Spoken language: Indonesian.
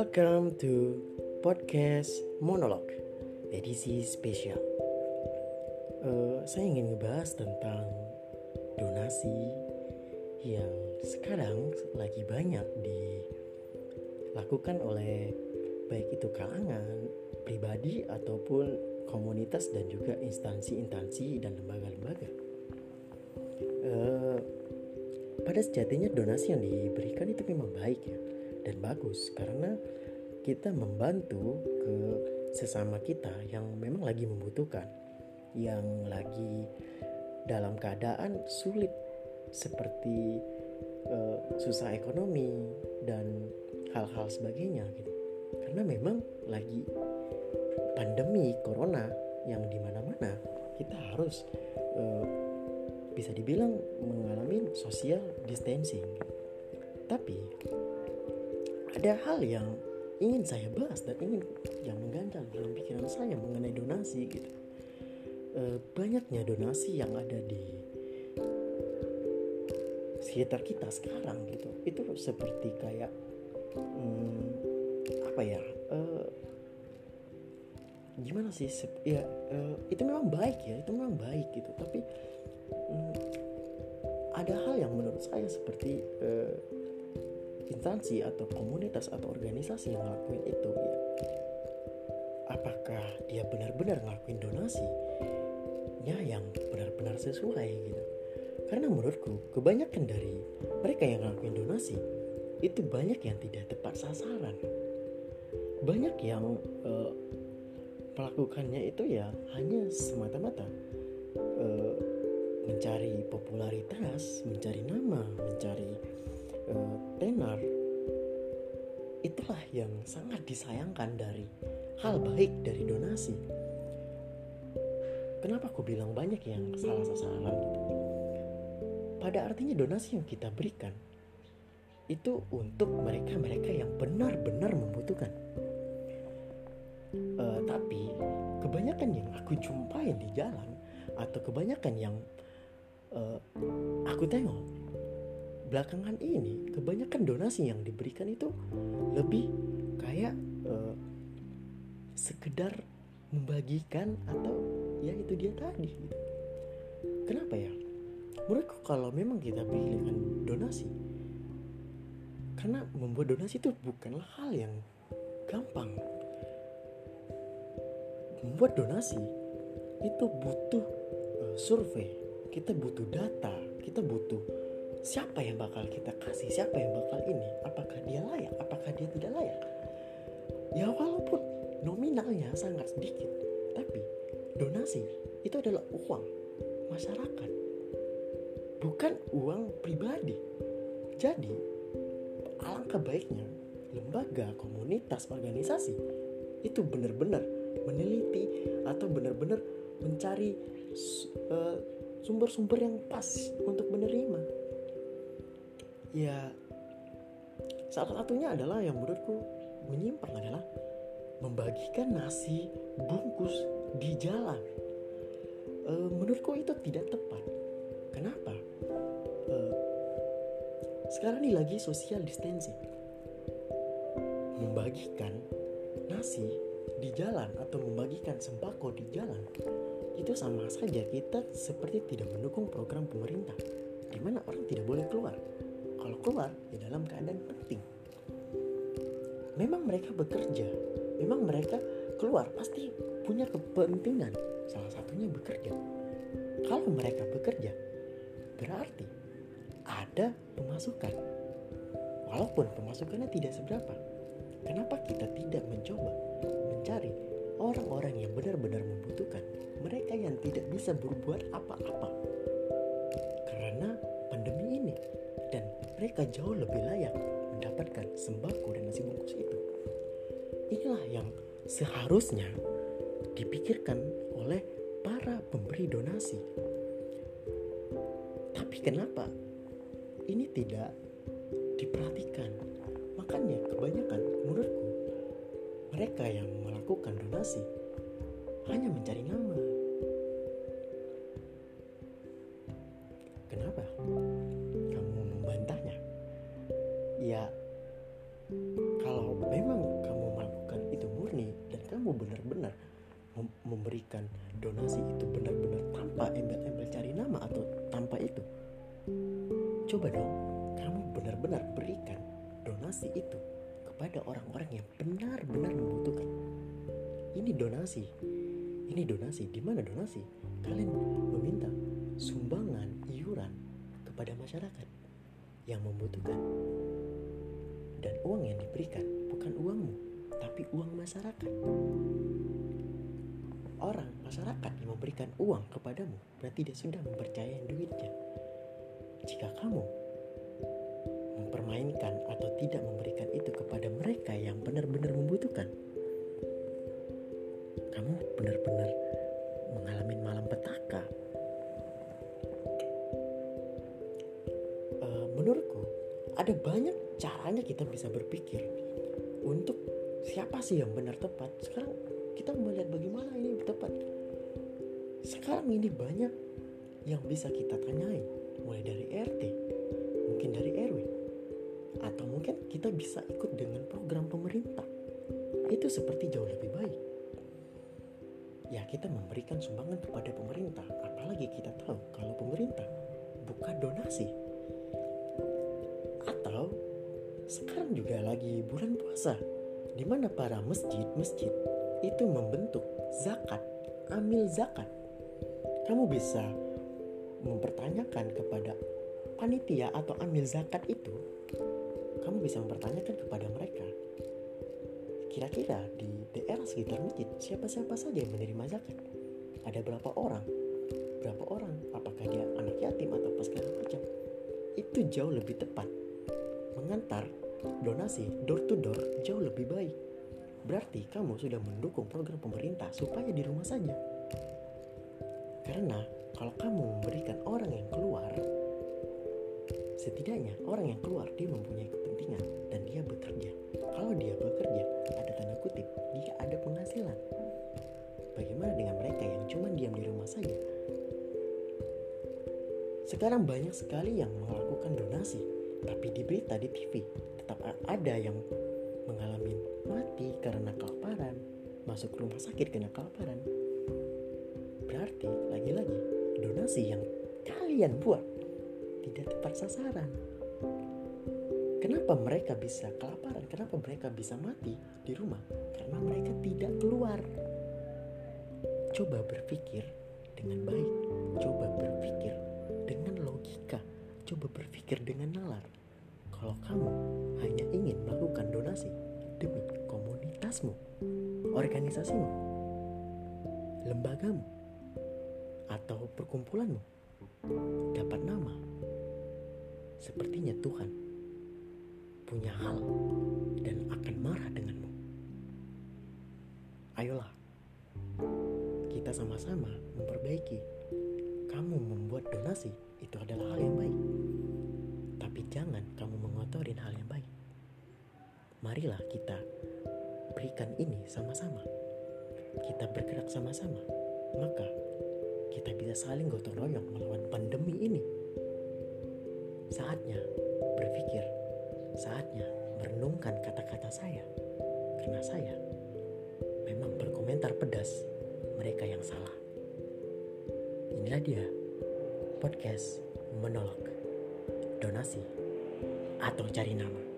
Welcome to podcast monolog edisi spesial. Uh, saya ingin ngebahas tentang donasi yang sekarang lagi banyak dilakukan oleh baik itu kalangan pribadi ataupun komunitas dan juga instansi-instansi dan lembaga-lembaga. Uh, pada sejatinya donasi yang diberikan itu memang baik ya dan bagus karena kita membantu ke sesama kita yang memang lagi membutuhkan, yang lagi dalam keadaan sulit seperti uh, susah ekonomi dan hal-hal sebagainya gitu. Karena memang lagi pandemi corona yang di mana-mana kita harus uh, bisa dibilang mengalami social distancing. Tapi ada hal yang ingin saya bahas dan ingin yang mengganjal dalam pikiran saya mengenai donasi gitu. E, banyaknya donasi yang ada di sekitar kita sekarang gitu. Itu seperti kayak hmm, apa ya? E, gimana sih? Ya e, itu memang baik ya, itu memang baik gitu. Tapi hmm, ada hal yang menurut saya seperti e, instansi atau komunitas atau organisasi yang ngelakuin itu ya. Apakah dia benar-benar ngelakuin donasi? Ya yang benar-benar sesuai gitu. Karena menurutku kebanyakan dari mereka yang ngelakuin donasi itu banyak yang tidak tepat sasaran. Banyak yang uh, melakukannya itu ya hanya semata-mata uh, mencari popularitas mencari nama mencari uh, tenar itulah yang sangat disayangkan dari hal baik dari donasi. Kenapa aku bilang banyak yang salah sasaran? Pada artinya donasi yang kita berikan itu untuk mereka-mereka yang benar-benar membutuhkan. Uh, tapi kebanyakan yang aku jumpai di jalan atau kebanyakan yang uh, aku tengok belakangan ini kebanyakan donasi yang diberikan itu lebih kayak uh, sekedar membagikan atau ya itu dia tadi gitu. Kenapa ya? Menurutku kalau memang kita pilihkan donasi karena membuat donasi itu bukanlah hal yang gampang. Membuat donasi itu butuh uh, survei, kita butuh data, kita butuh siapa yang bakal kita kasih? Siapa yang bakal ini? Apakah dia layak? Apakah dia tidak layak? Ya walaupun nominalnya sangat sedikit tapi donasi itu adalah uang masyarakat bukan uang pribadi. Jadi alangkah baiknya lembaga komunitas organisasi itu benar-benar meneliti atau benar-benar mencari uh, sumber-sumber yang pas untuk menerima ya salah satunya adalah yang menurutku menyimpang adalah membagikan nasi bungkus di jalan. E, menurutku itu tidak tepat. Kenapa? E, sekarang ini lagi social distancing. Membagikan nasi di jalan atau membagikan sembako di jalan itu sama saja kita seperti tidak mendukung program pemerintah di mana orang tidak boleh keluar kalau keluar ya dalam keadaan penting. Memang mereka bekerja. Memang mereka keluar pasti punya kepentingan. Salah satunya bekerja. Kalau mereka bekerja berarti ada pemasukan. Walaupun pemasukannya tidak seberapa. Kenapa kita tidak mencoba mencari orang-orang yang benar-benar membutuhkan? Mereka yang tidak bisa berbuat apa-apa mereka jauh lebih layak mendapatkan sembako dan nasi bungkus itu. Inilah yang seharusnya dipikirkan oleh para pemberi donasi. Tapi kenapa ini tidak diperhatikan? Makanya kebanyakan menurutku mereka yang melakukan donasi hanya mencari nama. Kamu benar-benar memberikan donasi itu benar-benar tanpa embel-embel cari nama atau tanpa itu? Coba dong kamu benar-benar berikan donasi itu kepada orang-orang yang benar-benar membutuhkan. Ini donasi. Ini donasi. Di mana donasi? Kalian meminta sumbangan iuran kepada masyarakat yang membutuhkan. Dan uang yang diberikan bukan uangmu tapi uang masyarakat. Orang masyarakat yang memberikan uang kepadamu berarti dia sudah mempercayai duitnya. Jika kamu mempermainkan atau tidak memberikan itu kepada mereka yang benar-benar membutuhkan kamu benar-benar mengalami malam petaka. Uh, menurutku ada banyak caranya kita bisa berpikir untuk siapa sih yang benar tepat sekarang kita melihat bagaimana ini tepat. Sekarang ini banyak yang bisa kita tanyai, mulai dari RT, mungkin dari RW, atau mungkin kita bisa ikut dengan program pemerintah. Itu seperti jauh lebih baik. Ya kita memberikan sumbangan kepada pemerintah, apalagi kita tahu kalau pemerintah buka donasi. Atau sekarang juga lagi bulan puasa, di mana para masjid-masjid itu membentuk zakat, ambil zakat. Kamu bisa mempertanyakan kepada panitia atau ambil zakat itu, kamu bisa mempertanyakan kepada mereka. Kira-kira di daerah sekitar masjid siapa-siapa saja yang menerima zakat? Ada berapa orang? Berapa orang? Apakah dia anak yatim atau apa segala macam? Itu jauh lebih tepat. Mengantar donasi door to door jauh lebih baik berarti kamu sudah mendukung program pemerintah supaya di rumah saja. Karena kalau kamu memberikan orang yang keluar, setidaknya orang yang keluar dia mempunyai kepentingan dan dia bekerja. Kalau dia bekerja, ada tanda kutip, dia ada penghasilan. Bagaimana dengan mereka yang cuma diam di rumah saja? Sekarang banyak sekali yang melakukan donasi, tapi di berita di TV tetap ada yang mengalami mati karena kelaparan, masuk rumah sakit karena kelaparan. Berarti lagi-lagi donasi yang kalian buat tidak tepat sasaran. Kenapa mereka bisa kelaparan? Kenapa mereka bisa mati di rumah? Karena mereka tidak keluar. Coba berpikir dengan baik. Coba berpikir dengan logika. Coba berpikir dengan nalar. Kalau kamu hanya ingin melakukan donasi demi komunitasmu, organisasimu, lembagamu, atau perkumpulanmu dapat nama, sepertinya Tuhan punya hal dan akan marah denganmu. Ayolah, kita sama-sama memperbaiki. Kamu membuat donasi itu adalah hal yang baik. Jangan kamu mengotorin hal yang baik. Marilah kita berikan ini sama-sama. Kita bergerak sama-sama. Maka kita bisa saling gotong royong melawan pandemi ini. Saatnya berpikir, saatnya merenungkan kata-kata saya. Karena saya memang berkomentar pedas mereka yang salah. Inilah dia podcast menolak donasi atau cari nama.